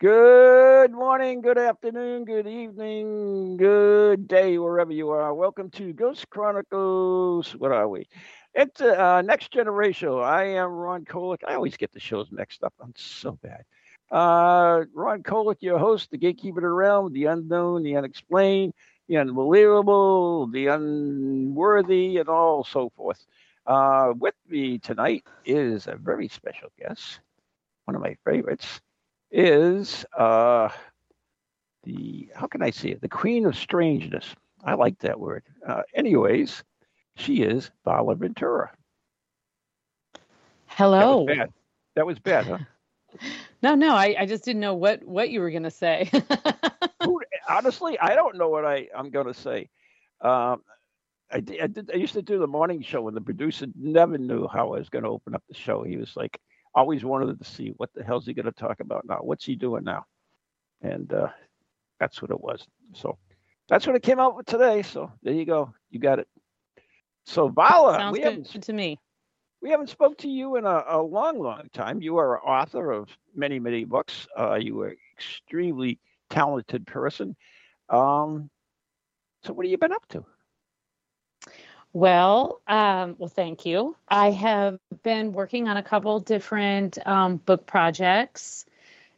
Good morning, good afternoon, good evening, good day, wherever you are. Welcome to Ghost Chronicles. What are we? It's uh, Next Generation. I am Ron Kolek. I always get the shows mixed up. I'm so bad. Uh, Ron Kolek, your host, the gatekeeper of the realm, the unknown, the unexplained, the unbelievable, the unworthy, and all so forth. Uh, with me tonight is a very special guest, one of my favorites is uh, the how can I say it? The Queen of Strangeness. I like that word. Uh, anyways, she is Varla Ventura. Hello. That was bad. That was bad, huh? no, no, I, I just didn't know what what you were gonna say. Honestly, I don't know what I I'm gonna say. Um, I, I, did, I used to do the morning show, and the producer never knew how I was going to open up the show. He was like, always wanted to see what the hell's he going to talk about now? What's he doing now? And uh, that's what it was. So that's what it came out with today. So there you go. You got it. So Varla, Sounds we good haven't to me. we haven't spoke to you in a, a long, long time. You are an author of many, many books. Uh, you are extremely talented person. Um, so what have you been up to? Well, um, well, thank you. I have been working on a couple different um, book projects,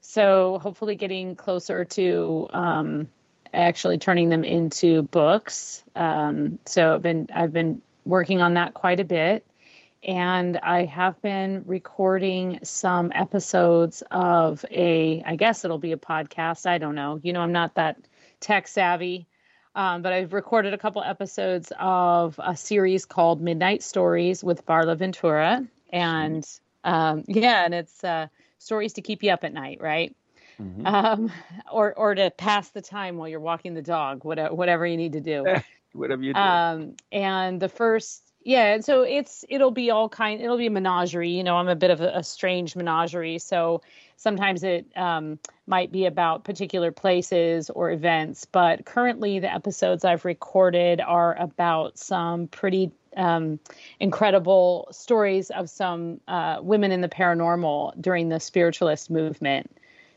so hopefully getting closer to um, actually turning them into books. Um, so I've been I've been working on that quite a bit, and I have been recording some episodes of a I guess it'll be a podcast. I don't know. You know, I'm not that tech savvy. Um, but I've recorded a couple episodes of a series called Midnight Stories with Varla Ventura, and um, yeah, and it's uh, stories to keep you up at night, right? Mm-hmm. Um, or or to pass the time while you're walking the dog, whatever whatever you need to do. Whatever you do. Um, and the first, yeah, and so it's it'll be all kind. It'll be a menagerie. You know, I'm a bit of a, a strange menagerie, so sometimes it um, might be about particular places or events. But currently, the episodes I've recorded are about some pretty um, incredible stories of some uh, women in the paranormal during the spiritualist movement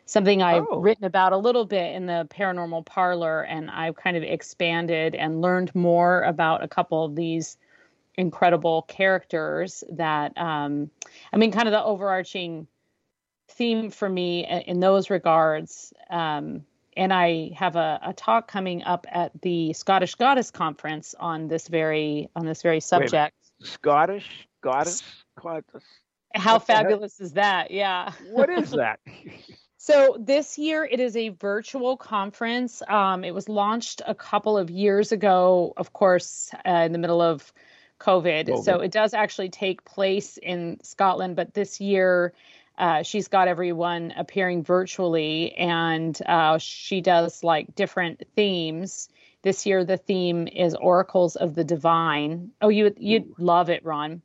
something I've Oh. written about a little bit in the paranormal parlor, and I've kind of expanded and learned more about a couple of these incredible characters that um, I mean, kind of the overarching theme for me in those regards. Um, and I have a, a talk coming up at the Scottish Goddess Conference on this very on this very subject. Scottish goddess. Goddess. How fabulous is that? Yeah. What is that? So this year it is a virtual conference. Um, it was launched a couple of years ago, of course, uh, in the middle of COVID. So it does actually take place in Scotland, but this year uh, she's got everyone appearing virtually, and uh, she does like different themes. This year the theme is Oracles of the Divine. Oh, you you'd love it, Ron.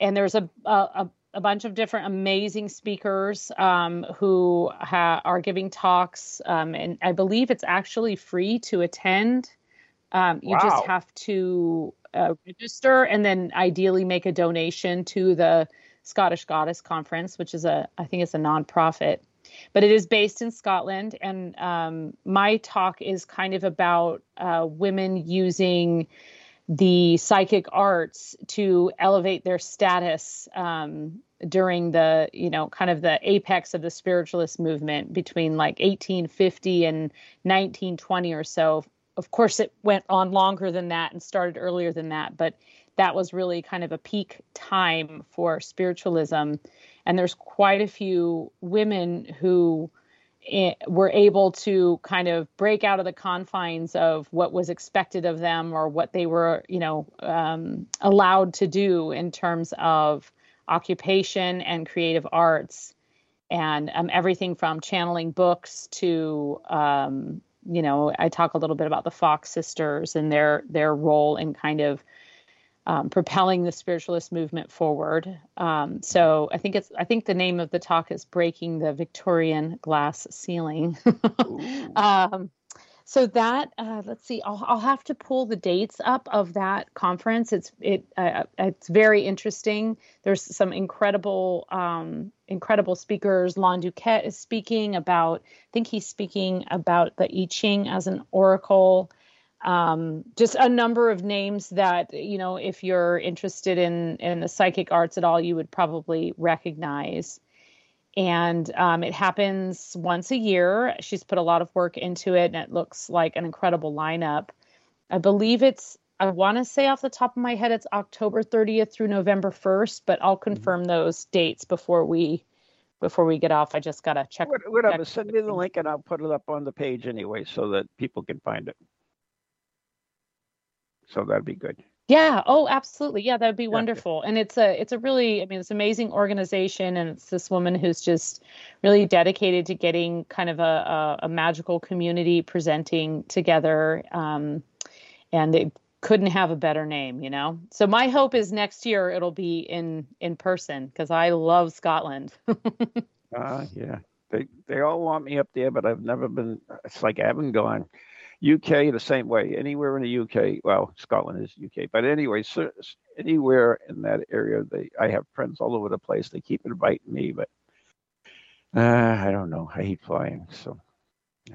And there's a a, a bunch of different amazing speakers um, who ha- are giving talks, um, and I believe it's actually free to attend. Um, you Wow. just have to uh, register and then ideally make a donation to the Scottish Goddess Conference, which is a I think it's a nonprofit, but it is based in Scotland. And um, my talk is kind of about uh, women using the psychic arts to elevate their status um, during the you know kind of the apex of the spiritualist movement between like 1850 and 1920 or so of course it went on longer than that and started earlier than that but that was really kind of a peak time for spiritualism and there's quite a few women who eh, were able to kind of break out of the confines of what was expected of them or what they were, you know, um, allowed to do in terms of occupation and creative arts. and um, everything from channeling books to um, you know I talk a little bit about the Fox sisters and their their role in kind of um, propelling the spiritualist movement forward. Um, so I think it's I think the name of the talk is breaking the Victorian glass ceiling. um, so that uh, let's see I'll, I'll have to pull the dates up of that conference. It's it uh, it's very interesting. There's some incredible um, incredible speakers. Lon DuQuette is speaking about i think he's speaking about the i ching as an oracle um, just a number of names that you know if you're interested in in the psychic arts at all you would probably recognize and um, it happens once a year. She's put a lot of work into it, and it looks like an incredible lineup. I believe it's, I want to say off the top of my head, it's October 30th through November 1st, but I'll mm-hmm. confirm those dates before we before we get off. I just gotta check. Whatever, check. send me the link and I'll put it up on the page anyway, so that people can find it. So that'd be good. Yeah. Oh, absolutely. Yeah, that would be wonderful. And it's a it's a really I mean it's an amazing organization, and it's this woman who's just really dedicated to getting kind of a a, a magical community presenting together. Um, and it couldn't have a better name, you know. So my hope is next year it'll be in in person because I love Scotland. uh, yeah. They they all want me up there, but I've never been. It's like I haven't gone. UK the same way. Anywhere in the UK, well, Scotland is UK, but anyway, so, anywhere in that area, they I have friends all over the place. They keep inviting me, but uh, I don't know. I hate flying, so.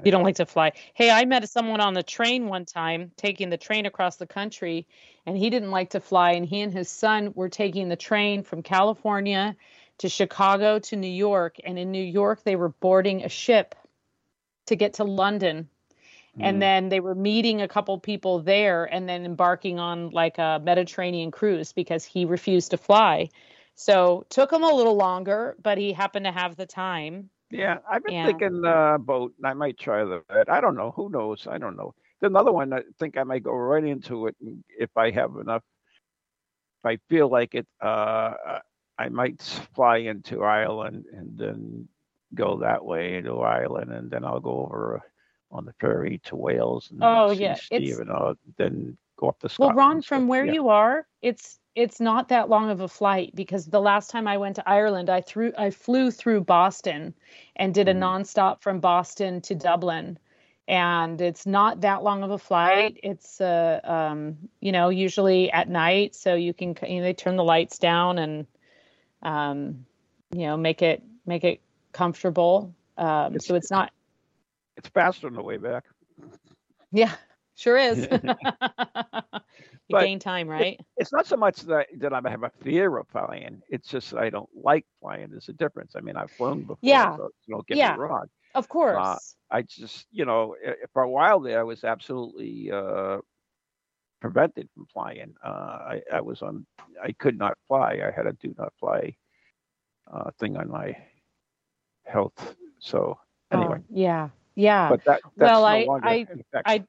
You don't like to fly. Hey, I met someone on the train one time taking the train across the country, and he didn't like to fly. And he and his son were taking the train from California to Chicago to New York. And in New York, they were boarding a ship to get to London and mm. then they were meeting a couple people there and then embarking on like a mediterranean cruise because he refused to fly. So took him a little longer but he happened to have the time. Yeah i've been and, thinking uh boat and i might try that i don't know. Who knows? I don't know. There's another one i think i might go right into it if i have enough if i feel like it uh i might fly into ireland and then go that way into ireland and then i'll go over on the ferry to Wales. And oh yeah, Steve and uh, then go up the. Scotland. Well, Ron, from where yeah. you are, it's it's not that long of a flight because the last time I went to Ireland, I threw I flew through Boston and did a mm. nonstop from Boston to Dublin. And it's not that long of a flight. It's uh, um, you know, usually at night, so you can you know, they turn the lights down and um, you know, make it make it comfortable. Um, it's, so it's not it's faster on the way back. Yeah, sure is. you but gain time, right? It, it's not so much that that I have a fear of flying. It's just I don't like flying. There's a difference. I mean, I've flown before. Yeah. So, you know, get yeah. me wrong. Of course. Uh, I just, you know, for a while there, I was absolutely uh, prevented from flying. Uh, I, I was on. I could not fly. I had a do not fly uh, thing on my health. So anyway. Oh, yeah. Yeah. But that, well, no I, I, I,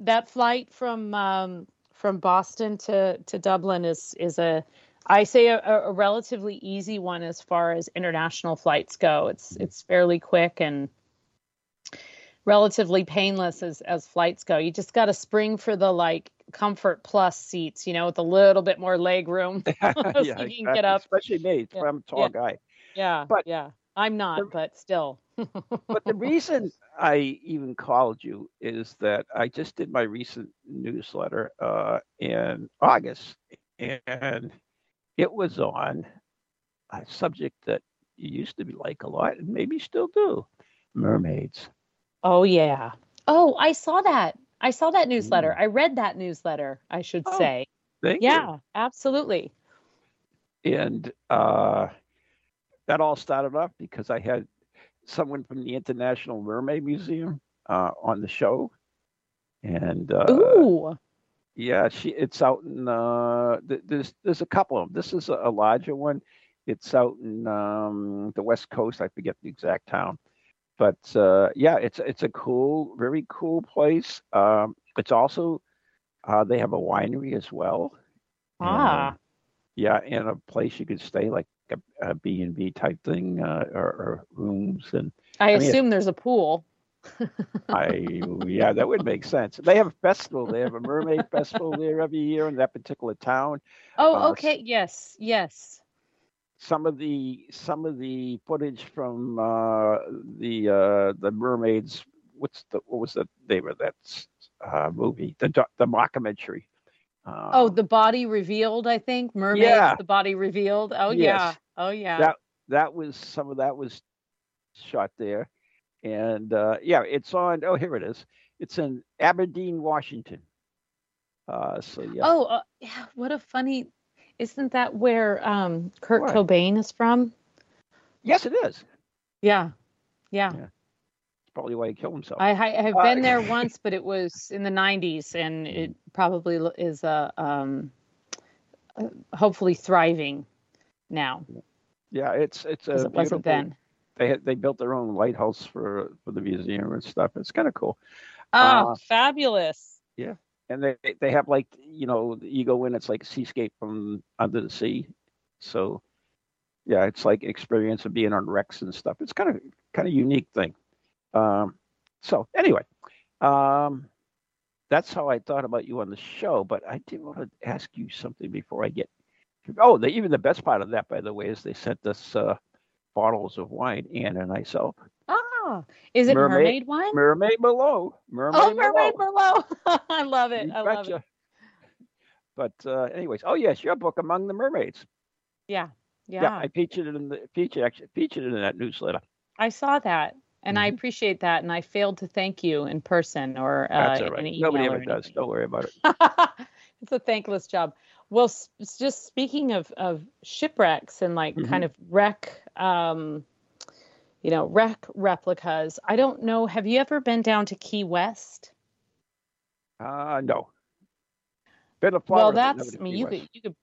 that flight from um, from Boston to to Dublin is is a I say a, a, relatively easy one as far as international flights go. It's it's fairly quick and relatively painless as as flights go. You just got to spring for the like comfort plus seats, you know, with a little bit more leg room so yeah, you can exactly. get up. Especially me, yeah. I'm a tall yeah. guy. Yeah, but yeah, I'm not, but still. but the reason I even called you is that I just did my recent newsletter uh, in August, and it was on a subject that you used to be like a lot, and maybe still do mermaids. Oh, yeah. Oh, I saw that. I saw that newsletter. Mm. I read that newsletter, I should oh, say. yeah, you. absolutely. And uh, that all started off because I had someone from the International Mermaid Museum uh, on the show, and uh, Ooh. yeah, she it's out in uh, there's there's a couple of them. This is a, larger one. It's out in um, the West Coast. I forget the exact town, but uh, yeah, it's it's a cool, very cool place. Um, it's also uh, they have a winery as well. Ah. Yeah, and a place you could stay, like a, a B and B type thing, uh, or, or, rooms. And I, I mean, assume there's a pool. I yeah, that would make sense. They have a festival. They have a mermaid festival there every year in that particular town. Oh, uh, okay. Yes, yes. Some of the some of the footage from uh, the uh, the mermaids. What's the what was the name of that uh, movie? The the mockumentary. Uh, oh, the body revealed. I think mermaids. Yeah. The body revealed. Oh yes. yeah. Oh yeah. That that was some of that was shot there and uh, yeah, it's on. Oh, here it is. It's in Aberdeen, Washington. Uh, so yeah. Oh, uh, yeah. What a funny. Isn't that where um, Kurt what? Cobain is from? Yes, it is. Yeah. Yeah. yeah. Probably why he killed himself. I, I have been there uh, once, but it was in the '90s, and it probably is a um, uh, hopefully thriving now. Yeah, it's it's a it wasn't then they had, they built their own lighthouse for for the museum and stuff. It's kind of cool. Oh, uh, fabulous! Yeah, and they they have like you know you go in, it's like a seascape from under the sea. So yeah, it's like experience of being on wrecks and stuff. It's kind of kind of unique thing. Um, so anyway, um, that's how I thought about you on the show. But I did want to ask you something before I get. Oh, the, even the best part of that, by the way, is they sent us. Uh, bottles of wine, Ann and myself. Ah, is it mermaid, mermaid wine? Mermaid Merlot. Mermaid oh, Mermaid Merlot. Merlot. I love it. You I love it. But uh, anyways, oh yes, your book Among the Mermaids. Yeah, yeah. Yeah, I featured it in the featured actually featured it in that newsletter. I saw that, and mm-hmm. I appreciate that. And I failed to thank you in person or uh, That's all right. Nobody ever does. Don't worry about it. it's a thankless job. Well, just speaking of of shipwrecks and like mm-hmm. kind of wreck, um, you know, wreck replicas. I don't know. Have you ever been down to Key West? Uh, no. Been to Florida. Well, that's. I mean, you West. could you could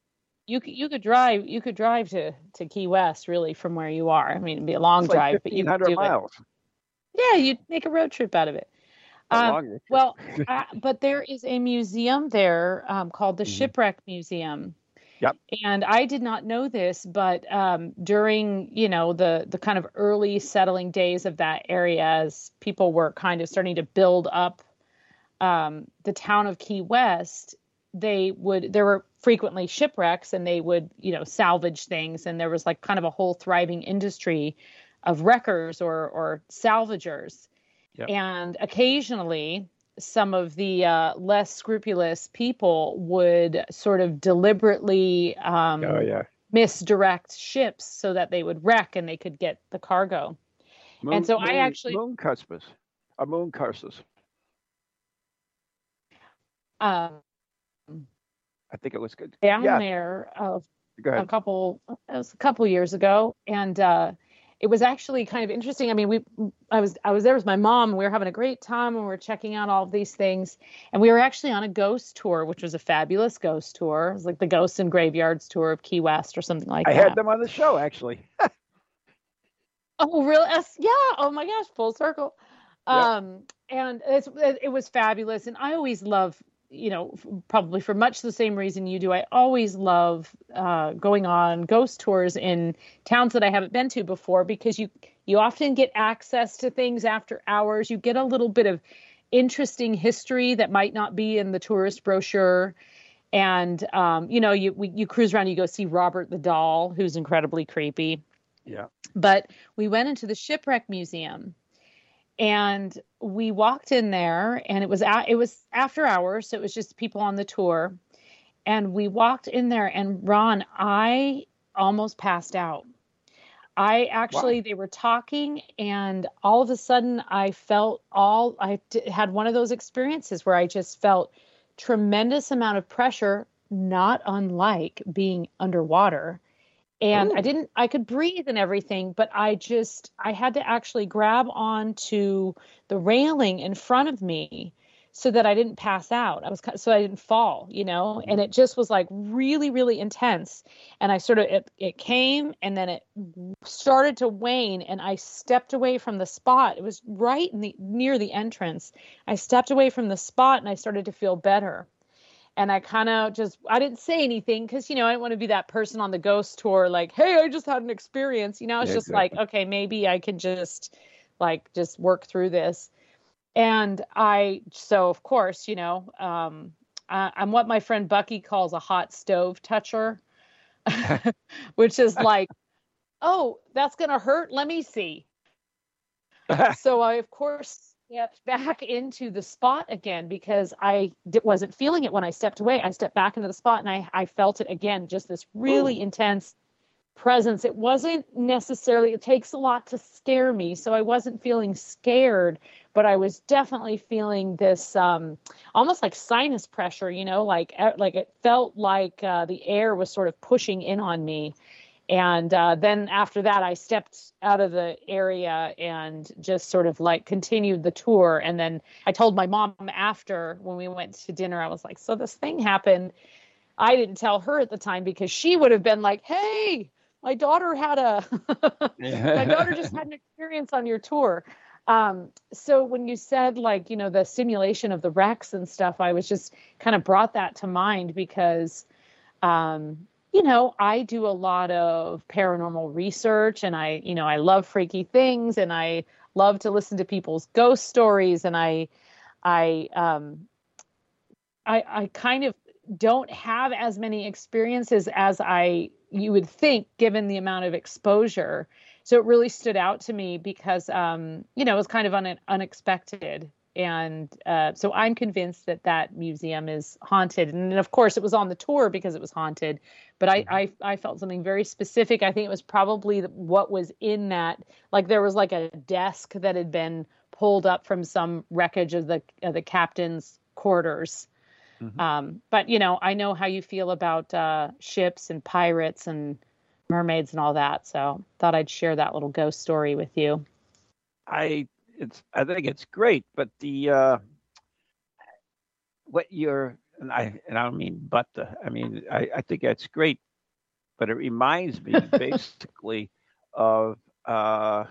you could you could drive you could drive to to Key West really from where you are. I mean, it'd be a long it's drive, like but you could do miles. it. Yeah, you'd make a road trip out of it. Um, well, uh, but there is a museum there um, called the mm-hmm. Shipwreck Museum. Yep. And I did not know this, but um, during you know the the kind of early settling days of that area, as people were kind of starting to build up um, the town of Key West, they would there were frequently shipwrecks, and they would you know salvage things, and there was like kind of a whole thriving industry of wreckers or or salvagers. Yep. And occasionally, some of the uh, less scrupulous people would sort of deliberately um, oh, yeah. misdirect ships so that they would wreck and they could get the cargo. Moon, and so moon, I actually moon cuspus, a moon curses. Um, I think it was good. Down yeah. there of a couple, it was a couple years ago, and uh, it was actually kind of interesting. I mean, we I was I was there with my mom. We were having a great time and we were checking out all of these things. And we were actually on a ghost tour, which was a fabulous ghost tour. It was like the Ghosts and Graveyards tour of Key West or something like I that. I had them on the show actually. oh, real? Yeah. Oh my gosh, full circle. Yep. Um, and it's, it was fabulous. And I always love you know, probably for much the same reason you do, I always love uh, going on ghost tours in towns that I haven't been to before because you you often get access to things after hours. You get a little bit of interesting history that might not be in the tourist brochure. And um, you know, you we, you cruise around, you go see Robert the Doll, who's incredibly creepy. Yeah. But we went into the shipwreck museum and we walked in there and it was at, it was after hours so it was just people on the tour. And we walked in there and ron i almost passed out. I actually wow. they were talking and all of a sudden i felt all I had one of those experiences where i just felt tremendous amount of pressure not unlike being underwater and Ooh. I oh. didn't I could breathe and everything, but I just I had to actually grab onto the railing in front of me so that I didn't pass out. I was so I didn't fall, you know, and it just was like really really intense. And I sort of it it came and then it started to wane and I stepped away from the spot. It was right in the near the entrance. I stepped away from the spot and I started to feel better. And I kind of just I didn't say anything because you know I didn't want to be that person on the ghost tour like hey I just had an experience you know it's yeah, just exactly. like okay maybe I can just like just work through this. And I so of course you know um, I, I'm what my friend Bucky calls a hot stove toucher which is like oh that's gonna hurt. Let me see. So I of course stepped back into the spot again because I wasn't feeling it when I stepped away. I stepped back into the spot and I, I felt it again, just this really Ooh. intense presence. It wasn't necessarily, it takes a lot to scare me. So I wasn't feeling scared, but I was definitely feeling this um, almost like sinus pressure, you know, like, like it felt like uh, the air was sort of pushing in on me and uh, then after that i stepped out of the area and just sort of like continued the tour. And then i told my mom after when we went to dinner i was like so this thing happened. I didn't tell her at the time because she would have been like hey my daughter had a my daughter just had an experience on your tour. Um, so when you said like you know the simulation of the wrecks and stuff i was just kind of brought that to mind because um, you know, I do a lot of paranormal research and I, you know, I love freaky things and I love to listen to people's ghost stories and I I um I I kind of don't have as many experiences as I you would think given the amount of exposure. So it really stood out to me because um you know, it was kind of un- unexpected and uh, so I'm convinced that that museum is haunted. And of course, it was on the tour because it was haunted. But I, mm-hmm. I, I felt something very specific. I think it was probably what was in that. Like there was like a desk that had been pulled up from some wreckage of the of the captain's quarters. Mm-hmm. Um, but you know, I know how you feel about uh, ships and pirates and mermaids and all that. So thought I'd share that little ghost story with you. I it's I think it's great, but the uh, what you're and I and I don't mean but the, I mean I, I think that's great, but it reminds me basically of uh,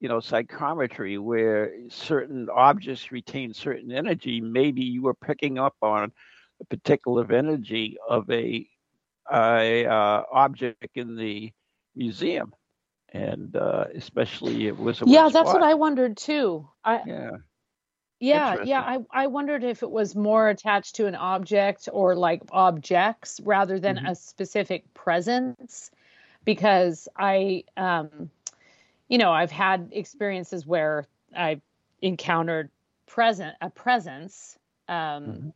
you know psychometry where certain objects retain certain energy. Maybe you were picking up on a particular energy of a a uh, object in the museum and uh, especially it was yeah that's what i wondered too. I yeah. Yeah yeah I, I wondered if it was more attached to an object or like objects rather than mm-hmm. a specific presence because i um you know i've had experiences where i encountered present a presence um mm-hmm.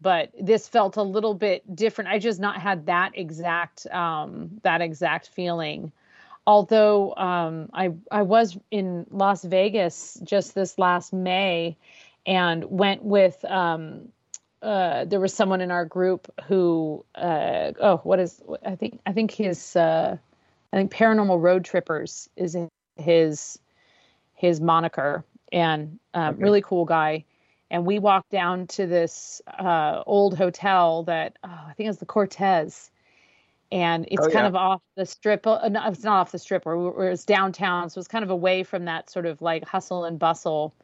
but this felt a little bit different. I just not had that exact um that exact feeling although um, I I was in Las Vegas just this last May, and went with um, uh, there was someone in our group who uh, oh what is I think I think his uh, I think Paranormal Road Trippers is his his moniker and um, okay. really cool guy. And we walked down to this uh, old hotel that oh, I think it's the Cortez and it's oh, kind yeah. of off the strip. Uh, no, it's not off the strip, or it's downtown, so it's kind of away from that sort of like hustle and bustle.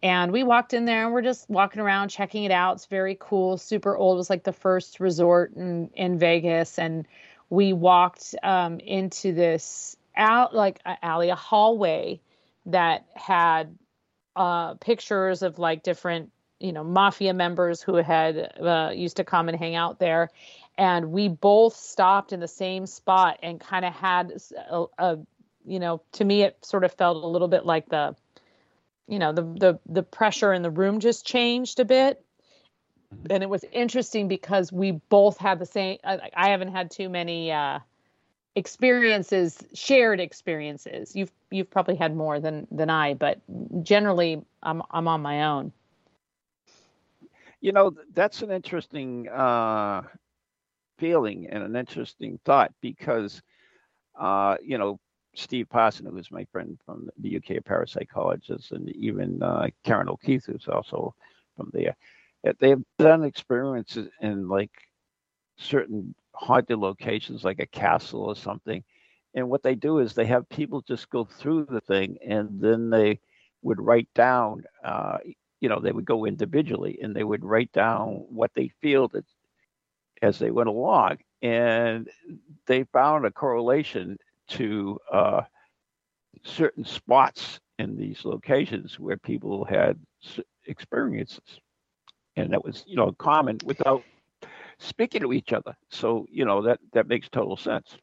And we walked in there and we're just walking around, checking it out. It's very cool, super old. It was like the first resort in in Vegas, and we walked um, into this out like a alley, a hallway that had uh, pictures of like different you know mafia members who had uh, used to come and hang out there and we both stopped in the same spot and kind of had a, a, you know to me it sort of felt a little bit like the you know the the the pressure in the room just changed a bit. Mm-hmm. and it was interesting because we both had the same i, I haven't had too many uh experiences shared experiences. You've you've probably had more than than i but generally i'm i'm on my own. You know that's an interesting uh feeling and an interesting thought because, uh, you know, Steve Parsons, who is my friend from the UK parapsychologist, and even uh, Karen O'Keefe, who's also from there, they have done experiences in like certain haunted locations, like a castle or something. And what they do is they have people just go through the thing, and then they would write down uh, you know, they would go individually and they would write down what they feel that as they went along, and they found a correlation to uh, certain spots in these locations where people had experiences, and that was you know common without speaking to each other. So you know that that makes total sense.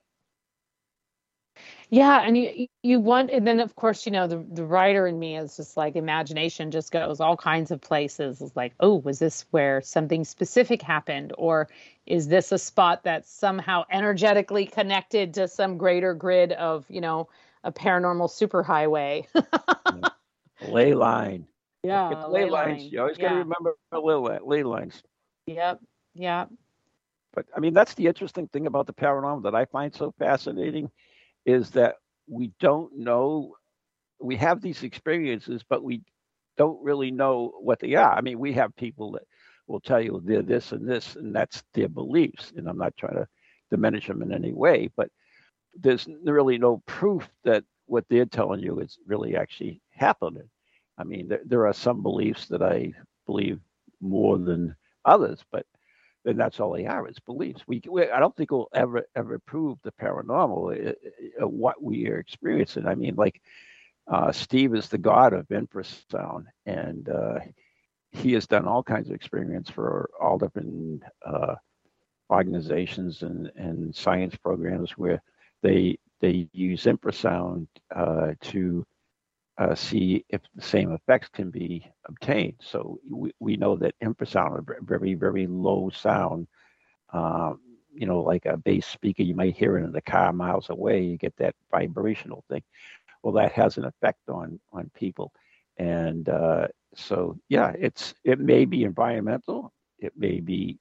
Yeah, and you you want, and then of course you know the the writer in me is just like imagination just goes all kinds of places. It's like, oh, was this where something specific happened, or is this a spot that's somehow energetically connected to some greater grid of you know a paranormal superhighway? ley line. Yeah, ley, ley lines. Line. You always got to remember ley, ley lines. Yep. Yep. But I mean, that's the interesting thing about the paranormal that I find so fascinating is that we don't know we have these experiences but we don't really know what they are. I mean we have people that will tell you they're this and this and that's their beliefs and i'm not trying to diminish them in any way but there's really no proof that what they're telling you is really actually happening. I mean there, there are some beliefs that i believe more than others but and that's all they are is beliefs. We, we, I don't think we'll ever ever prove the paranormal uh, what we are experiencing. I mean, like uh, Steve is the god of infrasound, and uh, he has done all kinds of experiments for all different uh, organizations and and science programs where they they use infrasound uh, to uh, see if the same effects can be obtained. So we, we know that infrasound, a very, very low sound, um, you know, like a bass speaker, you might hear it in the car miles away, you get that vibrational thing. Well, that has an effect on on people. And uh, so, yeah, it's it may be environmental, it may be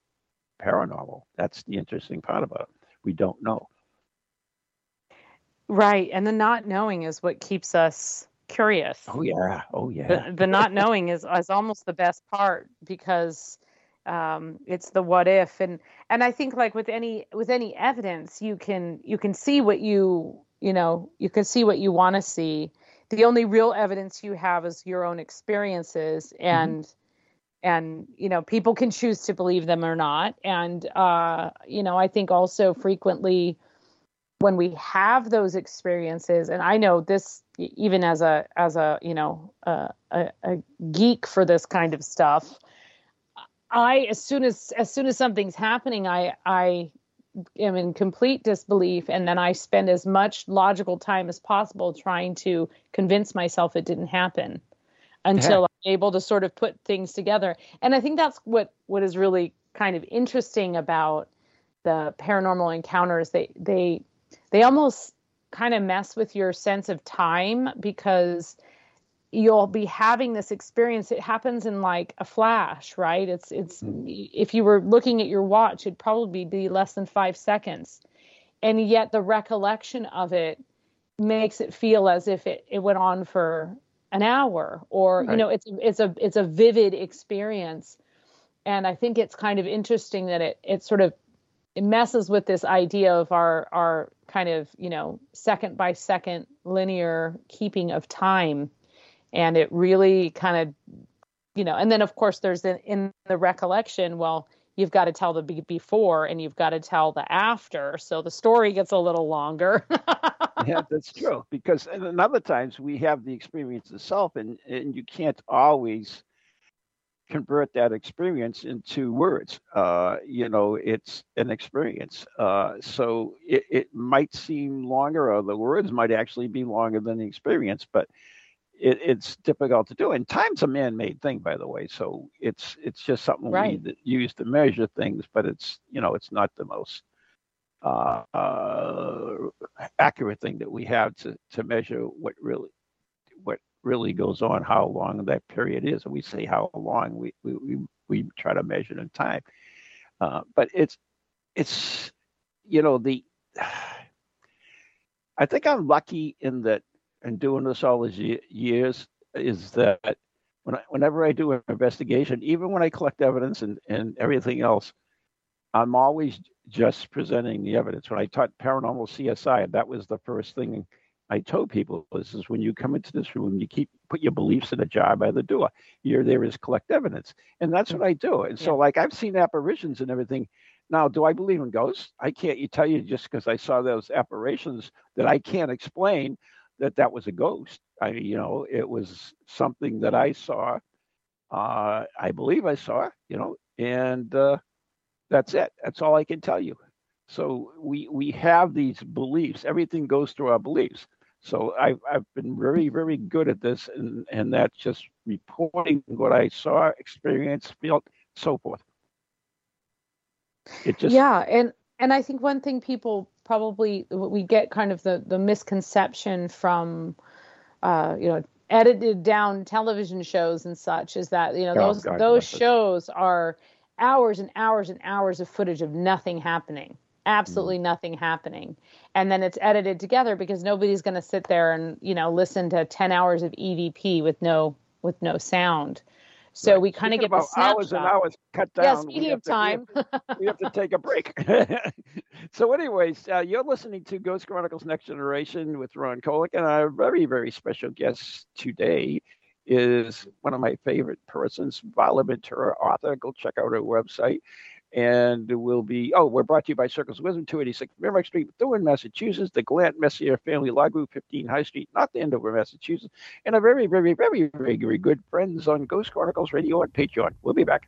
paranormal. That's the interesting part about it. We don't know. Right. And the not knowing is what keeps us curious. Oh yeah, oh yeah. The, the not knowing is is almost the best part because um, it's the what if and and I think like with any with any evidence you can you can see what you you know you can see what you want to see. The only real evidence you have is your own experiences mm-hmm. and. Mm-hmm. And you know, people can choose to believe them or not. And uh, you know, I think also frequently, when we have those experiences and i know this even as a as a you know a, a, a, geek for this kind of stuff i as soon as as soon as something's happening i i am in complete disbelief and then i spend as much logical time as possible trying to convince myself it didn't happen until yeah. i'm able to sort of put things together and i think that's what what is really kind of interesting about the paranormal encounters they they they almost kind of mess with your sense of time because you'll be having this experience it happens in like a flash right it's it's mm-hmm. if you were looking at your watch it'd probably be less than 5 seconds and yet the recollection of it makes it feel as if it, it went on for an hour or right. you know it's it's a it's a vivid experience and i think it's kind of interesting that it it sort of it messes with this idea of our our kind of you know second by second linear keeping of time. And it really kind of you know and then of course there's in, in the recollection well you've got to tell the before and you've got to tell the after. So the story gets a little longer. Yeah that's true. Because and other times we have the experience itself and and you can't always convert that experience into words. Uh, you know, it's an experience. Uh, so it, it might seem longer, or the words might actually be longer than the experience, but it, it's difficult to do. And time's a man-made thing, by the way. So it's it's just something right. we use to measure things, but it's you know it's not the most uh, uh, accurate thing that we have to to measure what really really goes on, how long that period is. And we say how long we, we, we, try to measure in time. Uh, but it's, it's, you know, the, I think I'm lucky in that, in doing this all these years, is that when whenever I do an investigation, even when I collect evidence and, and everything else, I'm always just presenting the evidence. When I taught paranormal CSI, that was the first thing I told people this is when you come into this room, you keep put your beliefs in a jar by the door. You're there is collect evidence, and that's what I do. And so, like I've seen apparitions and everything. Now, do I believe in ghosts? I can't you tell you just because I saw those apparitions that I can't explain that that was a ghost. I, you know, it was something that I saw. Uh, I believe I saw, you know, and uh, that's it. That's all I can tell you. So we we have these beliefs. Everything goes through our beliefs. So I've I've been very very good at this, and and that's just reporting what I saw, experienced, felt, so forth. It just yeah, and and I think one thing people probably we get kind of the the misconception from, uh, you know, edited down television shows and such is that you know oh, those God, those shows are hours and hours and hours of footage of nothing happening absolutely mm. nothing happening and then it's edited together because nobody's going to sit there and you know listen to 10 hours of evp with no with no sound so right. we kind of get about the hours and hours cut down. Yes, speaking of time, we have, to, we have to take a break. so, anyways, uh, you're listening to Ghost Chronicles Next Generation with Ron Kolek, and our very, very special guest today is one of my favorite persons, Varla Ventura, author. Go check out her website and we'll be oh we're brought to you by circles of wisdom 286 merrimack street Methuen, massachusetts the glant messier family law group 15 high street not the Andover, massachusetts and our very very very very very good friends on ghost chronicles radio and patreon. We'll be back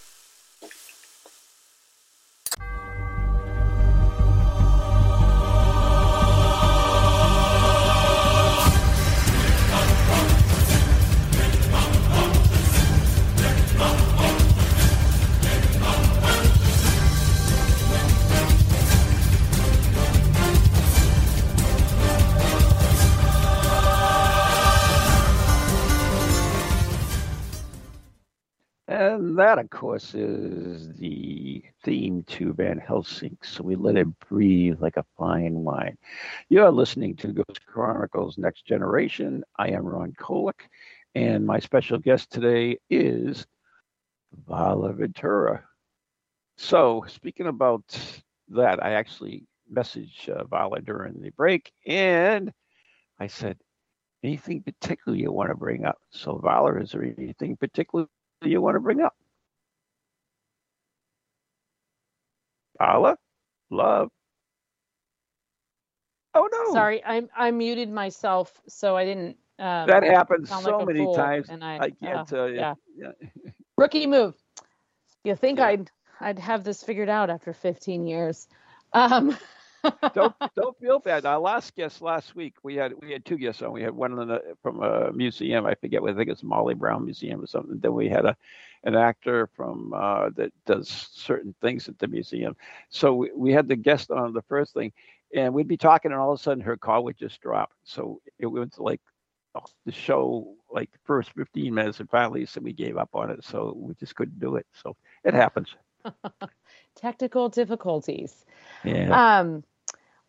That, of course, is the theme to Van Helsing. So we let it breathe like a fine wine. You're listening to Ghost Chronicles Next Generation. I am Ron Kolek, and my special guest today is Varla Ventura. So, speaking about that, I actually messaged uh, Varla during the break, and I said, anything particular you want to bring up? So, Varla, is there anything particular you want to bring up? Paula? Love? Oh no! Sorry, I I muted myself, so I didn't. Um, that happens so like many times. And I, I can't uh, tell you. Yeah. yeah. Rookie move. You think yeah. I'd I'd have this figured out after 15 years? Um, don't don't feel bad. Our last guest last week, we had we had two guests on. We had one the, from a museum. I forget what I think it's Molly Brown Museum or something. Then we had a an actor from uh, that does certain things at the museum. So we, we had the guest on the first thing, and we'd be talking, and all of a sudden her call would just drop. So it went to like the show like the first 15 minutes, and finally so we gave up on it. So we just couldn't do it. So it happens. Technical difficulties. Yeah. Um,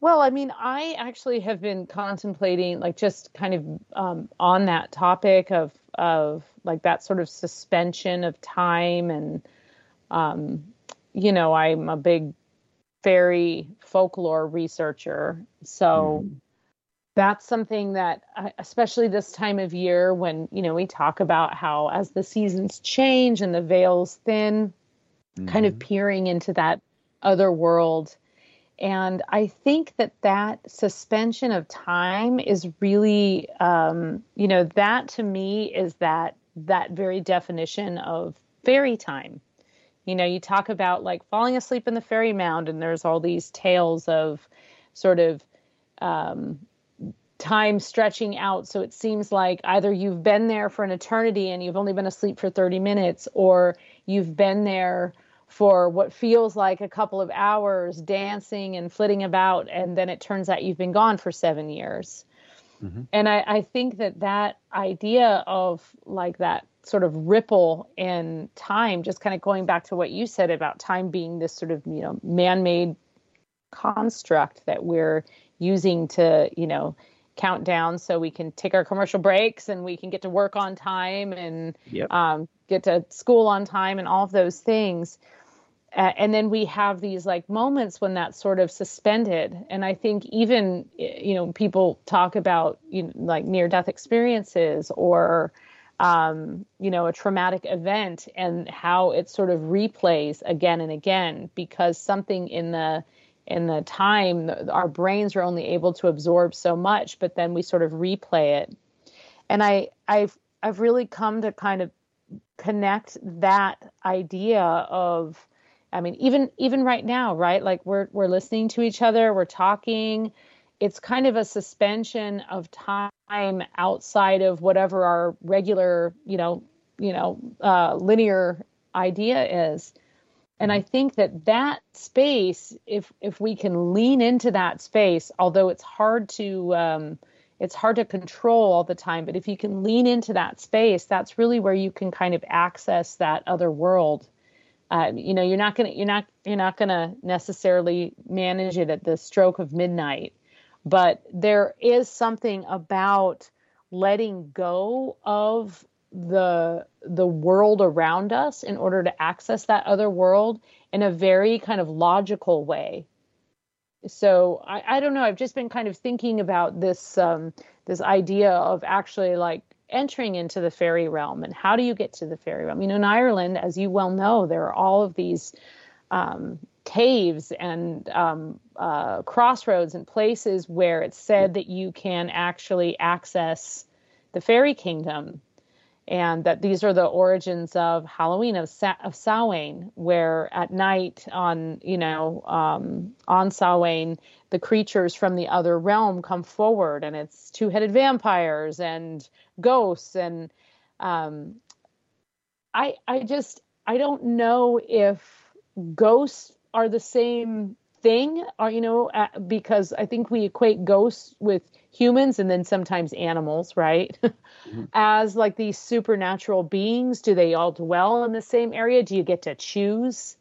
well, I mean, I actually have been contemplating, like, just kind of um, on that topic of of like that sort of suspension of time, and um, you know, I'm a big fairy folklore researcher, so mm. that's something that, especially this time of year, when you know we talk about how as the seasons change and the veils thin, mm. kind of mm-hmm. peering into that other world and I think that that suspension of time is really, um, you know, that to me is that that very definition of fairy time. You know, you talk about like falling asleep in the fairy mound, and there's all these tales of sort of um, time stretching out. So it seems like either you've been there for an eternity and you've only been asleep for 30 minutes, or you've been there for what feels like a couple of hours dancing and flitting about and then it turns out you've been gone for seven years mm-hmm. and I, I think that that idea of like that sort of ripple in time just kind of going back to what you said about time being this sort of you know man-made construct that we're using to you know count down so we can take our commercial breaks and we can get to work on time and yep. um, get to school on time and all of those things and then we have these like moments when that's sort of suspended. And i think even you know people talk about you know, like near death experiences or um, you know a traumatic event and how it sort of replays again and again because something in the in the time our brains are only able to absorb so much but then we sort of replay it. And i i've i've really come to kind of connect that idea of I mean, even even right now, right? Like we're we're listening to each other, we're talking. It's kind of a suspension of time outside of whatever our regular, you know, you know, uh, linear idea is. And I think that that space, if if we can lean into that space, although it's hard to um, it's hard to control all the time, but if you can lean into that space, that's really where you can kind of access that other world uh, you know you're not gonna you're not you're not gonna necessarily manage it at the stroke of midnight but there is something about letting go of the the world around us in order to access that other world in a very kind of logical way. So I, I don't know. I've just been kind of thinking about this um, this idea of actually like entering into the fairy realm and how do you get to the fairy realm? You know in ireland as you well know there are all of these um, caves and um, uh, crossroads and places where it's said that you can actually access the fairy kingdom and that these are the origins of Halloween of, Sa- of Samhain, where at night on you know um, on Samhain the creatures from the other realm come forward, and it's two-headed vampires and ghosts, and um, I I just I don't know if ghosts are the same thing, or you know, uh, because I think we equate ghosts with humans and then sometimes animals, right? mm-hmm. As like these supernatural beings, do they all dwell in the same area? Do you get to choose?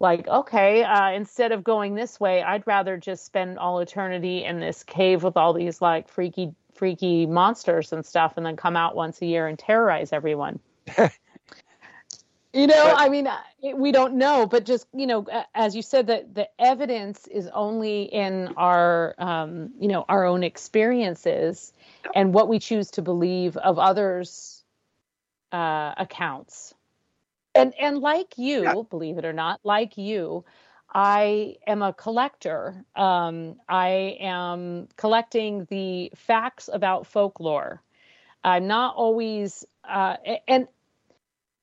Like, okay, uh, instead of going this way, I'd rather just spend all eternity in this cave with all these like freaky, freaky monsters and stuff, and then come out once a year and terrorize everyone. You know, but, I mean, we don't know, but just you know, as you said, that the evidence is only in our, um, you know, our own experiences and what we choose to believe of others' uh, accounts. And and like you, yeah. believe it or not, like you, I am a collector. Um, I am collecting the facts about folklore. I'm not always, uh, and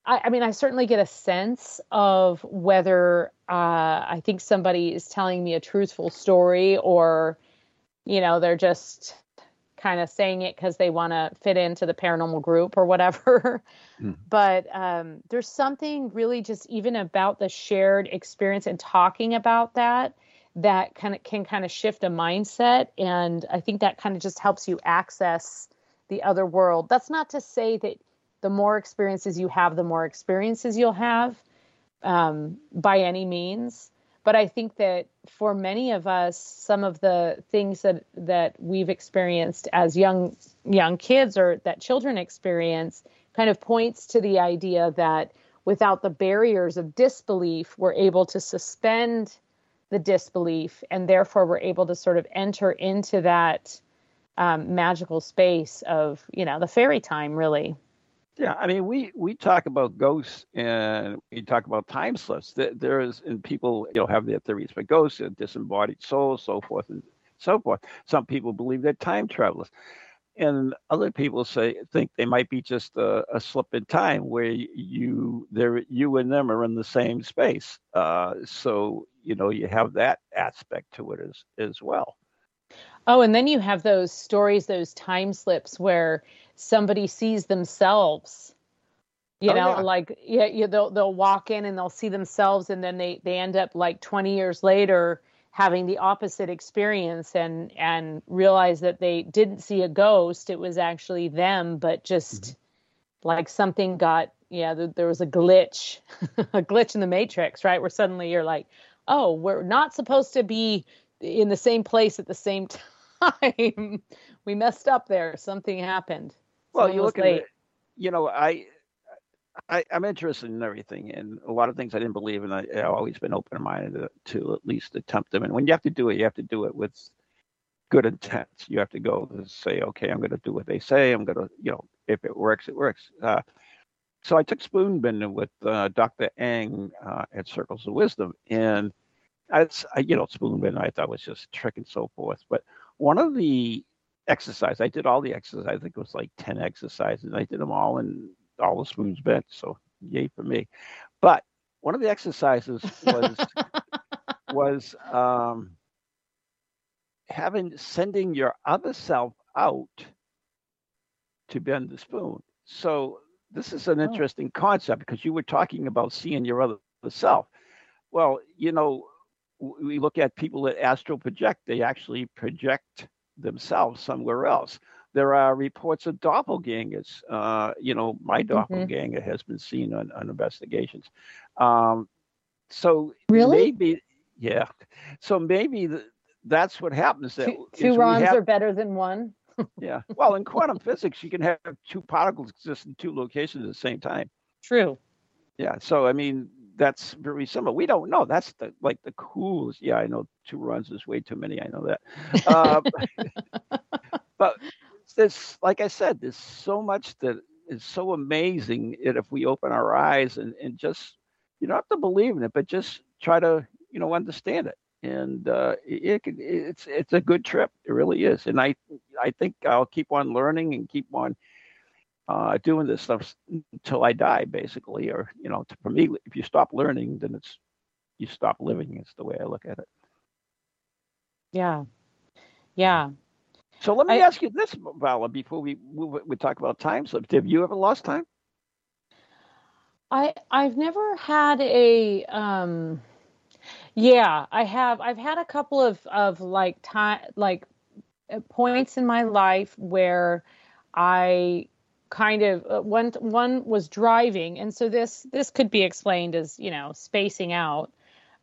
I, I, mean, I certainly get a sense of whether uh, I think somebody is telling me a truthful story or, you know, they're just kind of saying it because they want to fit into the paranormal group or whatever. Mm. But um, there's something really just even about the shared experience and talking about that that kind of can kind of shift a mindset. And I think that kind of just helps you access the other world. That's not to say that the more experiences you have, the more experiences you'll have um, by any means. But I think that for many of us, some of the things that that we've experienced as young young kids or that children experience kind of points to the idea that without the barriers of disbelief, we're able to suspend the disbelief, and therefore we're able to sort of enter into that um, magical space of you know the fairy time, really. Yeah, I mean, we we talk about ghosts and we talk about time slips. There is, and people you know have their theories for ghosts, and disembodied souls, so forth and so forth. Some people believe they're time travelers, and other people say think they might be just a, a slip in time where you there you and them are in the same space. Uh, so you know you have that aspect to it as as well. Oh, and then you have those stories, those time slips where somebody sees themselves. You oh, know, yeah. like yeah, yeah, they'll they'll walk in and they'll see themselves, and then they they end up like twenty years later having the opposite experience and and realize that they didn't see a ghost; it was actually them, but just mm-hmm. like something got yeah, there was a glitch, a glitch in the matrix, right? Where suddenly you're like, oh, we're not supposed to be in the same place at the same time. we messed up there. Something happened. Well, you look late. at it, you know, I, I, am interested in everything, and a lot of things I didn't believe in. I, have always been open minded to, to, at least attempt them. And when you have to do it, you have to do it with good intent. You have to go to say, okay, I'm going to do what they say. I'm going to, you know, if it works, it works. Uh, so I took spoon bending with uh, Dr. Eng uh, at Circles of Wisdom, and I, you know, spoon bending I thought was just trick and so forth. But one of the exercise. I did all the exercise. I think it was like 10 exercises. I did them all and all the spoons bent. So yay for me. But one of the exercises was was um, having sending your other self out to bend the spoon. So this is an oh. interesting concept because you were talking about seeing your other self. Well, you know, we look at people that astral project, they actually project themselves somewhere else. There are reports of doppelgangers. Uh, you know, my mm-hmm. doppelganger mm-hmm. has been seen on, on investigations. Um, so really, maybe, yeah. So maybe the, that's what happens. That two, two have, are better than one. yeah. Well, in quantum physics, you can have two particles exist in two locations at the same time. True. Yeah. So I mean, that's very similar. We don't know. That's the like the coolest. Yeah, I know two runs is way too many. I know that. Uh, but this, like I said, there's so much that is so amazing. That if we open our eyes and and just you don't have to believe in it, but just try to you know understand it. And uh, it, it it's it's a good trip. It really is. And I I think I'll keep on learning and keep on uh, doing this stuff until I die, basically. Or you know, to, for me, if you stop learning, then it's you stop living. It's the way I look at it. Yeah, yeah. So let me I, ask you this, Varla, before we move, we talk about time slips. Have you ever lost time? I I've never had a um yeah, I have I've had a couple of of like time like uh, points in my life where I kind of uh, one one was driving and so this this could be explained as you know spacing out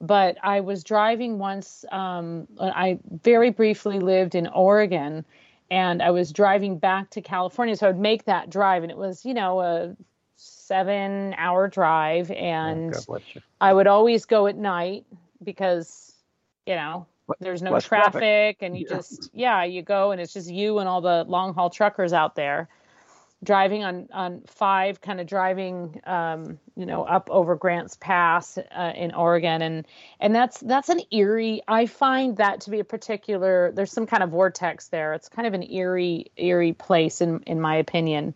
but i was driving once um, i very briefly lived in oregon and i was driving back to california so i would make that drive and it was you know a seven hour drive and oh, i would always go at night because you know there's no traffic, traffic, and you yeah. just yeah you go and it's just you and all the long haul truckers out there driving on on five, kind of driving, um, you know, up over Grants Pass uh, in Oregon, and and that's that's an eerie. I find that to be a particular. There's some kind of vortex there. It's kind of an eerie eerie place in in my opinion.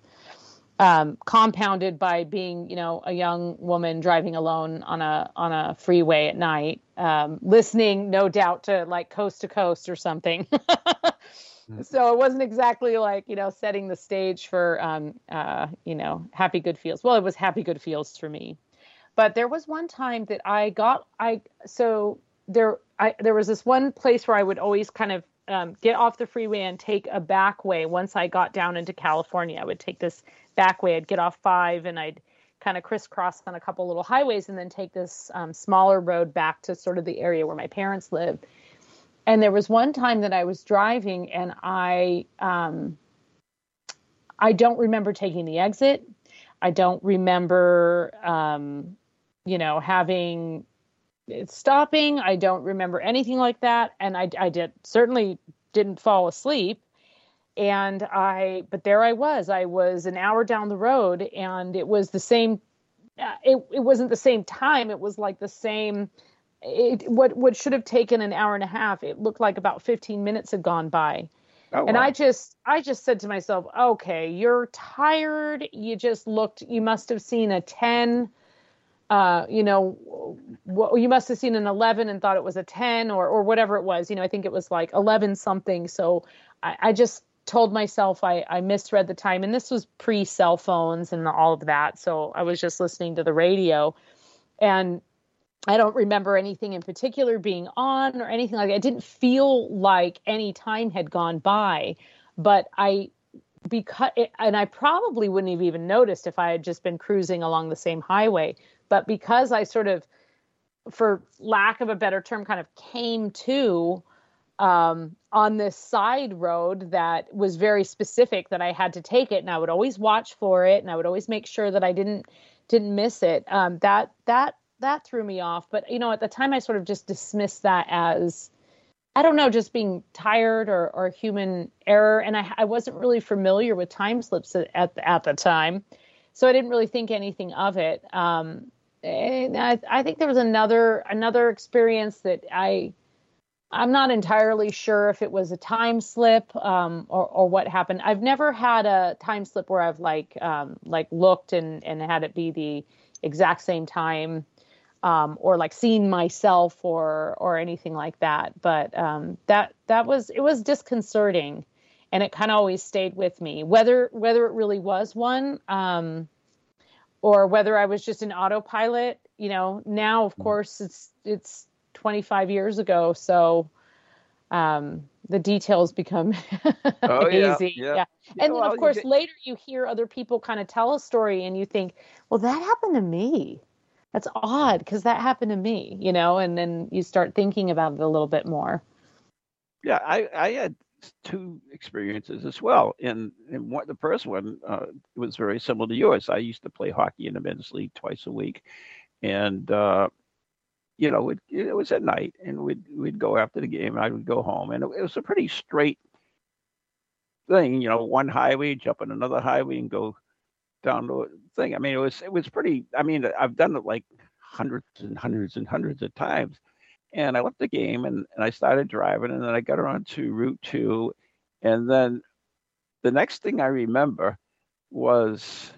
um, compounded by being, you know, a young woman driving alone on a on a freeway at night, um, listening, no doubt, to like coast to coast or something. Mm. so it wasn't exactly like you know setting the stage for um, uh, you know happy good feels. Well, it was happy good feels for me, but there was one time that I got I so there I there was this one place where I would always kind of um, get off the freeway and take a back way. Once I got down into California, I would take this back way. I'd get off five and I'd kind of crisscross on a couple little highways and then take this um, smaller road back to sort of the area where my parents live. And there was one time that I was driving and I um, I don't remember taking the exit. I don't remember um, you know having stopping. I don't remember anything like that, and I, I did certainly didn't fall asleep. And I, but there I was. I was an hour down the road, and it was the same. Uh, it it wasn't the same time. It was like the same. It what what should have taken an hour and a half. It looked like about 15 minutes had gone by. Oh, and wow. I just I just said to myself, okay, you're tired. You just looked. You must have seen a 10 uh, you know, what, you must have seen an 11 and thought it was a 10 or, or whatever it was. You know, I think it was like 11 something. So I, I just told myself I, I misread the time. And this was pre cell phones and all of that. So I was just listening to the radio. And I don't remember anything in particular being on or anything like that. It didn't feel like any time had gone by, but I because and I probably wouldn't have even noticed if I had just been cruising along the same highway. But because I sort of, for lack of a better term, kind of came to um, on this side road that was very specific that I had to take it, and I would always watch for it, and I would always make sure that I didn't didn't miss it. Um, that that that threw me off. But you know, at the time, I sort of just dismissed that as I don't know, just being tired or, or human error. And I, I wasn't really familiar with time slips at, at, at the time. So I didn't really think anything of it. Um, I, I think there was another another experience that I I'm not entirely sure if it was a time slip um, or, or what happened. I've never had a time slip where I've like um, like looked and, and had it be the exact same time um, or like seeing myself or or anything like that. But um, that that was it was disconcerting, and it kind of always stayed with me. Whether whether it really was one, um, or whether I was just an autopilot. You know, now of mm-hmm. course it's it's 25 years ago, so um, the details become oh, hazy. Yeah, yeah. yeah. and then of course get... later you hear other people kind of tell a story, and you think, well, that happened to me. That's odd because that happened to me, you know, and then you start thinking about it a little bit more. Yeah, I, I had two experiences as well. And, and the first one uh, was very similar to yours. I used to play hockey in the men's league twice a week, and uh, you know it, it, was at night, and we'd we'd go after the game, and I would go home, and it, it was a pretty straight thing. You know, one highway, jump on another highway, and go down the thing. I mean, it was it was pretty. I mean, I've done it like hundreds and hundreds and hundreds of times and I left the game and, and I started driving and then I got around to Route 2. And then the next thing I remember was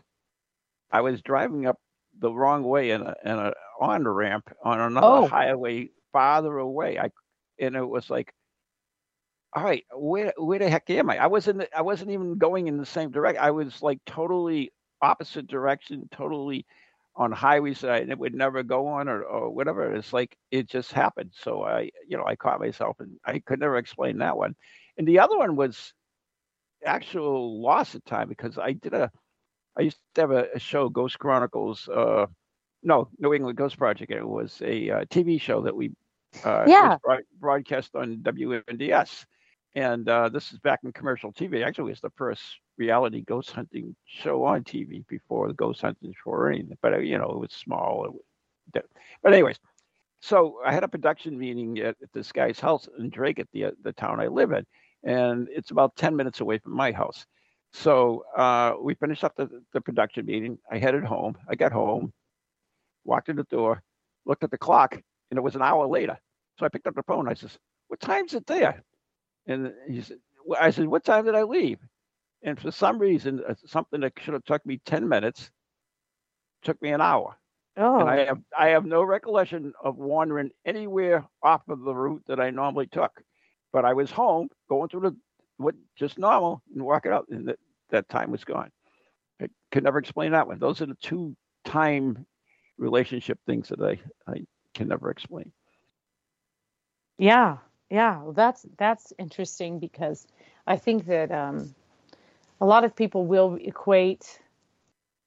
I was driving up the wrong way in a, in a on ramp on another oh. highway farther away. I and it was like, all right, where where the heck am I? I wasn't I wasn't even going in the same direction. I was like totally opposite direction, totally on highways that I would never go on or, or whatever. It's like it just happened. So I, you know, I caught myself and I could never explain that one. And the other one was actual loss of time because I did a, I used to have a, a show, Ghost Chronicles. Uh, no, New England Ghost Project. It was a uh, TV show that we uh, yeah. broadcast on WNDS. And uh, this is back in commercial TV. Actually, it was the first reality ghost hunting show on TV before the ghost hunting show or anything. But uh, you know, it was small. It, but anyways, so I had a production meeting at, at this guy's house in Dracut the uh, the town I live in, and it's about ten minutes away from my house. So uh, we finished up the, the production meeting. I headed home. I got home, walked in the door, looked at the clock, and it was an hour later. So I picked up the phone. I says, "What time's it there?" And he said, "I said, what time did I leave?" and for some reason, uh, something that should have took me ten minutes took me an hour. Oh, And I have I have no recollection of wandering anywhere off of the route that I normally took. But I was home going through the what just normal and walking out, and that, that time was gone. I could never explain that one. Those are the two time relationship things that I, I can never explain. yeah, yeah. Well, that's that's interesting because I think that um, a lot of people will equate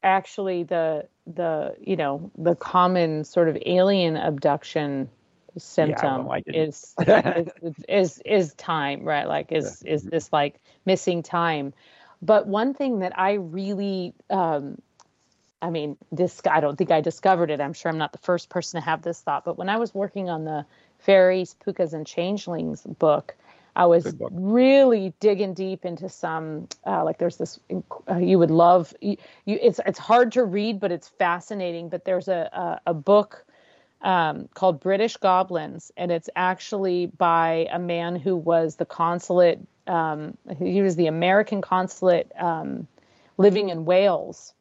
actually the the you know the common sort of alien abduction symptom didn't. is, is is is time right like is is this like missing time but one thing that i really um i mean this i don't think i discovered it i'm sure i'm not the first person to have this thought but when i was working on the fairies pookas and changelings book i was really digging deep into some uh, like there's this uh, you would love you, you it's it's hard to read but it's fascinating but there's a a, a book um, called British Goblins, and it's actually by a man who was the consulate. Um, he was the American consulate um, living in Wales,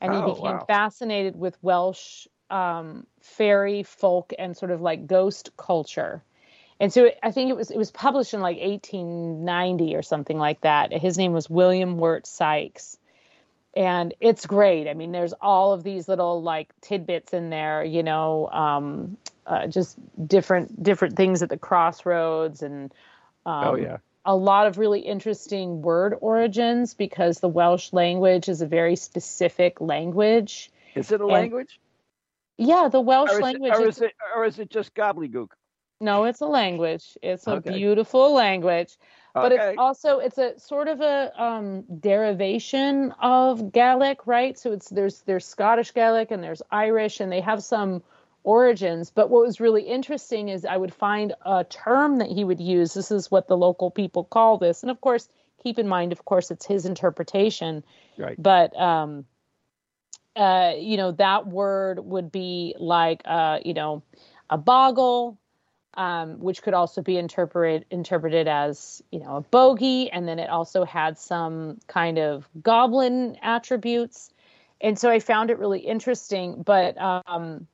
and he Oh, became wow. fascinated with Welsh um, fairy folk and sort of like ghost culture. And so I think it was it was published in like 1890 or something like that. His name was William Wirt Sikes and it's great. I mean, there's all of these little like tidbits in there, you know, um, uh, just different different things at the crossroads, and um, oh yeah. a lot of really interesting word origins because the Welsh language is a very specific language. Is it a and- language? Yeah, the Welsh Or language. it, or, is- it, or is it just gobbledygook? no, it's a language. It's a Okay. beautiful language. but Okay. it's also it's a sort of a um, derivation of Gaelic, right? So it's there's there's Scottish Gaelic and there's Irish, and they have some origins. But what was really interesting is I would find a term that he would use. This is what the local people call this, and of course, keep in mind, of course, it's his interpretation. right. But um, uh, you know, that word would be like uh, you know, a boggle, um, which could also be interpreted interpreted as you know a bogey, and then it also had some kind of goblin attributes, and so I found it really interesting. But um,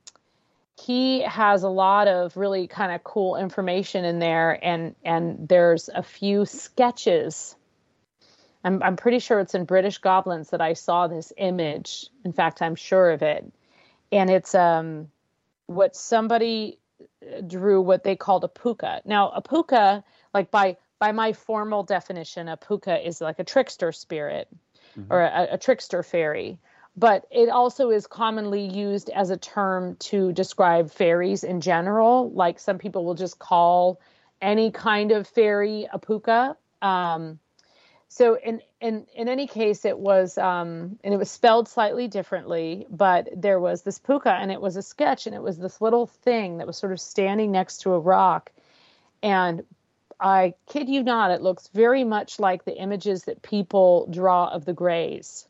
he has a lot of really kind of cool information in there, and and there's a few sketches. I'm I'm pretty sure it's in British Goblins that I saw this image. In fact, I'm sure of it, and it's um what somebody drew what they called a pooka. Now, a pooka, like by by my formal definition, a pooka is like a trickster spirit or a, a trickster fairy. But it also is commonly used as a term to describe fairies in general. Like some people will just call any kind of fairy a pooka. Um, so in in in any case, it was um, and it was spelled slightly differently, but there was this pooka, and it was a sketch, and it was this little thing that was sort of standing next to a rock, and I kid you not, it looks very much like the images that people draw of the Greys,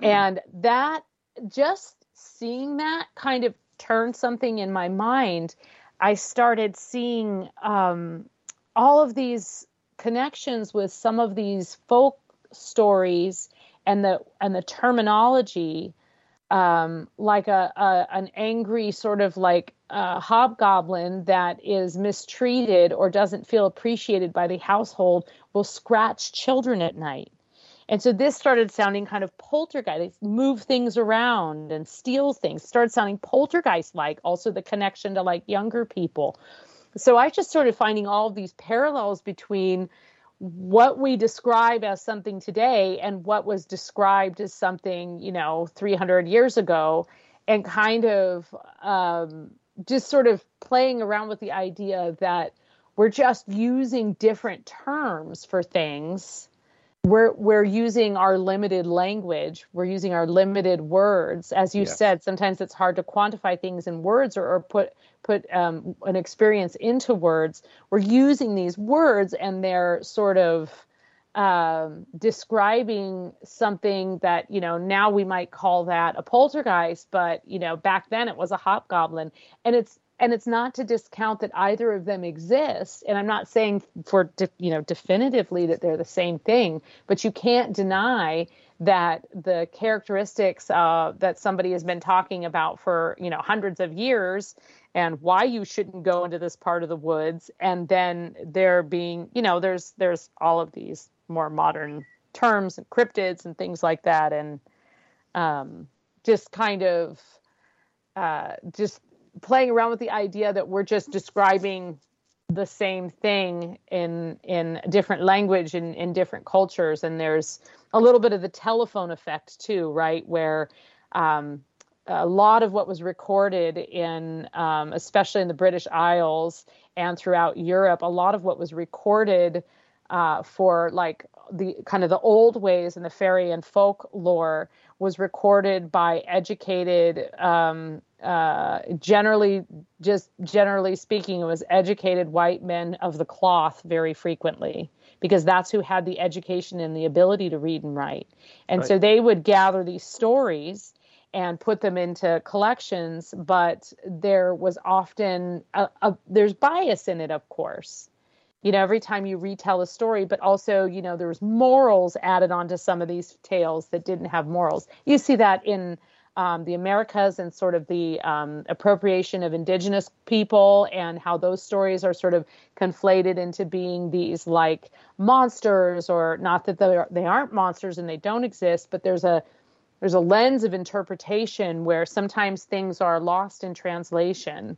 and that just seeing that kind of turned something in my mind. I started seeing um, all of these connections with some of these folk stories and the and the terminology um, like a, a an angry sort of like uh, hobgoblin that is mistreated or doesn't feel appreciated by the household will scratch children at night and so this started sounding kind of poltergeist. Move things around and steal things. Started sounding poltergeist like. Also, the connection to like younger people. So I just started finding all these parallels between what we describe as something today and what was described as something, you know, 300 years ago, and kind of um, just sort of playing around with the idea that we're just using different terms for things we're we're using our limited language we're using our limited words. As you Yes. said sometimes it's hard to quantify things in words or, or put put um, an experience into words. We're using these words and they're sort of um, describing something that you know now we might call that a poltergeist but you know back then it was a hobgoblin. And it's and it's not to discount that either of them exist. And i'm not saying for you know definitively that they're the same thing but you can't deny that the characteristics uh, that somebody has been talking about for you know hundreds of years and why you shouldn't go into this part of the woods. And then there being you know there's there's all of these more modern terms and cryptids and things like that. And um, just kind of uh, just playing around with the idea that we're just describing the same thing in in different language and in, in different cultures. And there's a little bit of the telephone effect too right? Where um, a lot of what was recorded in um, especially in the british isles and throughout europe a lot of what was recorded uh, for like the kind of the old ways in the fairy and folklore was recorded by educated um, uh, generally just generally speaking it was educated white men of the cloth very frequently because that's who had the education and the ability to read and write. And right. so they would gather these stories and put them into collections but there was often a, a, there's bias in it of course. You know every time you retell a story but also you know there's morals added onto some of these tales that didn't have morals. You see that in um, the americas and sort of the um, appropriation of indigenous people and how those stories are sort of conflated into being these like monsters or not that they, are, they aren't monsters and they don't exist but there's a there's a lens of interpretation where sometimes things are lost in translation.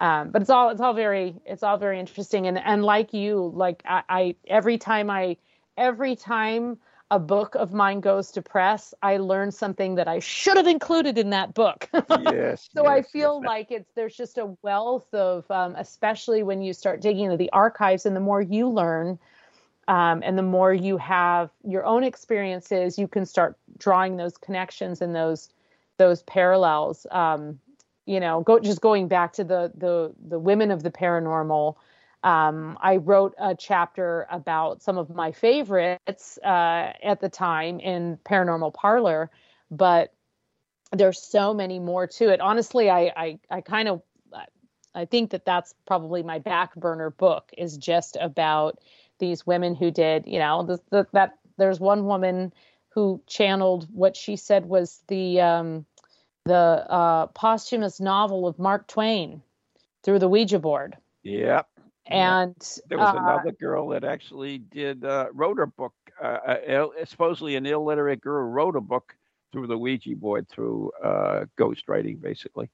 Um, but it's all it's all very it's all very interesting. And and like you like I, I every time I every time a book of mine goes to press, I learn something that I should have included in that book. yes. so yes, I feel yes. like it's there's just a wealth of, um, especially when you start digging into the archives, and the more you learn, um, and the more you have your own experiences, you can start drawing those connections and those those parallels. Um, you know, go just going back to the the the women of the paranormal. Um, I wrote a chapter about some of my favorites uh, at the time in Paranormal Parlor, but there's so many more to it. Honestly, I I, I kind of I think that that's probably my back burner book is just about these women who did you know the, the, that there's one woman who channeled what she said was the um, the uh, posthumous novel of Mark Twain through the Ouija board. Yep. And there was uh, another girl that actually did uh, wrote a book. Uh, uh, supposedly, an illiterate girl wrote a book through the Ouija board through uh, ghostwriting, basically.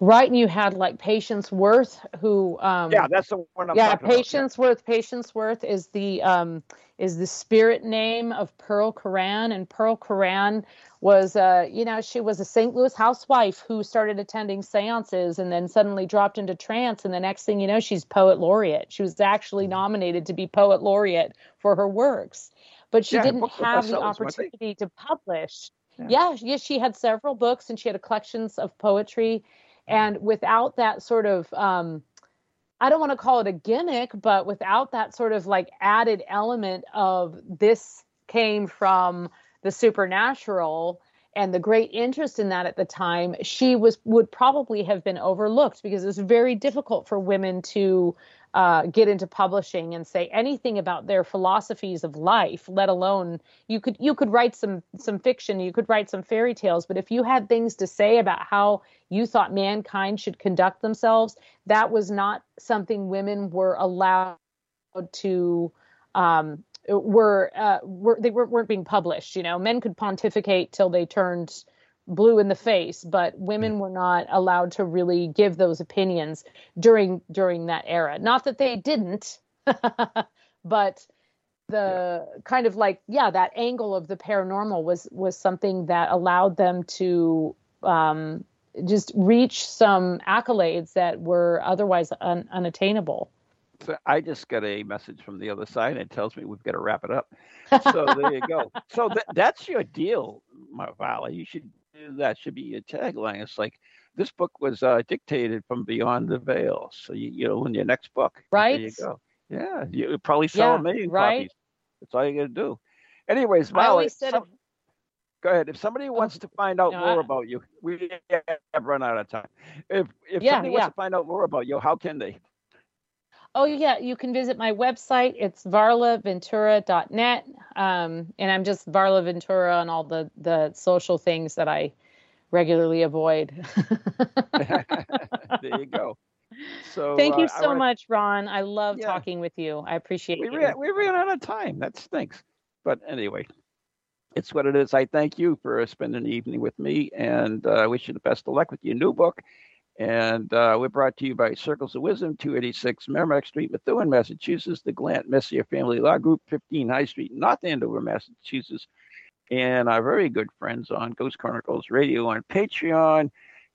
Right, and you had like Patience Worth, who um, yeah, that's the one. I'm yeah, talking about, Patience Worth. Patience Worth is the um, is the spirit name of Pearl Curran, and Pearl Curran was uh, you know she was a St. Louis housewife who started attending seances and then suddenly dropped into trance, and the next thing you know, she's poet laureate. She was actually Mm-hmm. nominated to be poet laureate for her works, but she Yeah, didn't have the bestsellers, weren't they? opportunity to publish. Yeah. Yeah, she had several books and she had collections of poetry. And without that sort of, um, I don't want to call it a gimmick, but without that sort of like added element of this came from the supernatural and the great interest in that at the time, she was would probably have been overlooked because it was very difficult for women to uh, get into publishing and say anything about their philosophies of life, let alone you could you could write some some fiction, you could write some fairy tales, but if you had things to say about how you thought mankind should conduct themselves, that was not something women were allowed to um, were uh, were they weren't, weren't being published. You know, men could pontificate till they turned blue in the face, but women were not allowed to really give those opinions during during that era. Not that they didn't, but the yeah. kind of like yeah, that angle of the paranormal was was something that allowed them to um, just reach some accolades that were otherwise un- unattainable. So I just got a message from the other side and it tells me we've got to wrap it up. So there you go. So th- that's your deal, Marvala. You should that Should be your tagline. It's like this book was uh, dictated from beyond the veil. So you, you know, in your next book, right? There you go. Yeah, you probably sell yeah, a million right? copies. That's all you got to do. Anyways, I always Marla, said Go ahead. If somebody wants to find out No, more I- about you, we have run out of time. If if Yeah, somebody yeah. wants to find out more about you, how can they? Oh yeah, you can visit my website. It's varlaventura.net, um, and I'm just Varla Ventura on all the the social things that I regularly avoid. there you go. So Thank you uh, so wanna- much, Ron. I love Yeah. talking with you. I appreciate We ran, we ran out of time. That stinks. But anyway, it's what it is. I thank you for spending the evening with me, and uh, I wish you the best of luck with your new book. And uh, we're brought to you by Circles of Wisdom, 286 Merrimack Street, Methuen, Massachusetts, the Glant Messier Family Law Group, 15 High Street, North Andover, Massachusetts, and our very good friends on Ghost Chronicles Radio on Patreon.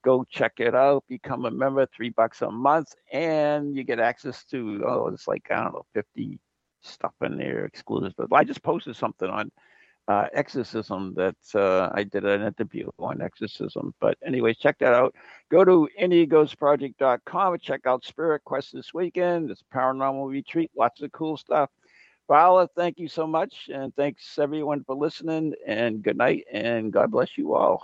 Go check it out. Become a member, three bucks a month, and you get access to oh, it's like I don't know, 50 stuff in there exclusive. But I just posted something on uh, exorcism that uh, I did an interview on exorcism. But anyways, check that out. Go to NEGhostProject.com and check out Spirit Quest this weekend. It's a paranormal retreat, lots of cool stuff. Viola, thank you so much, and thanks everyone for listening. And good night, and God bless you all.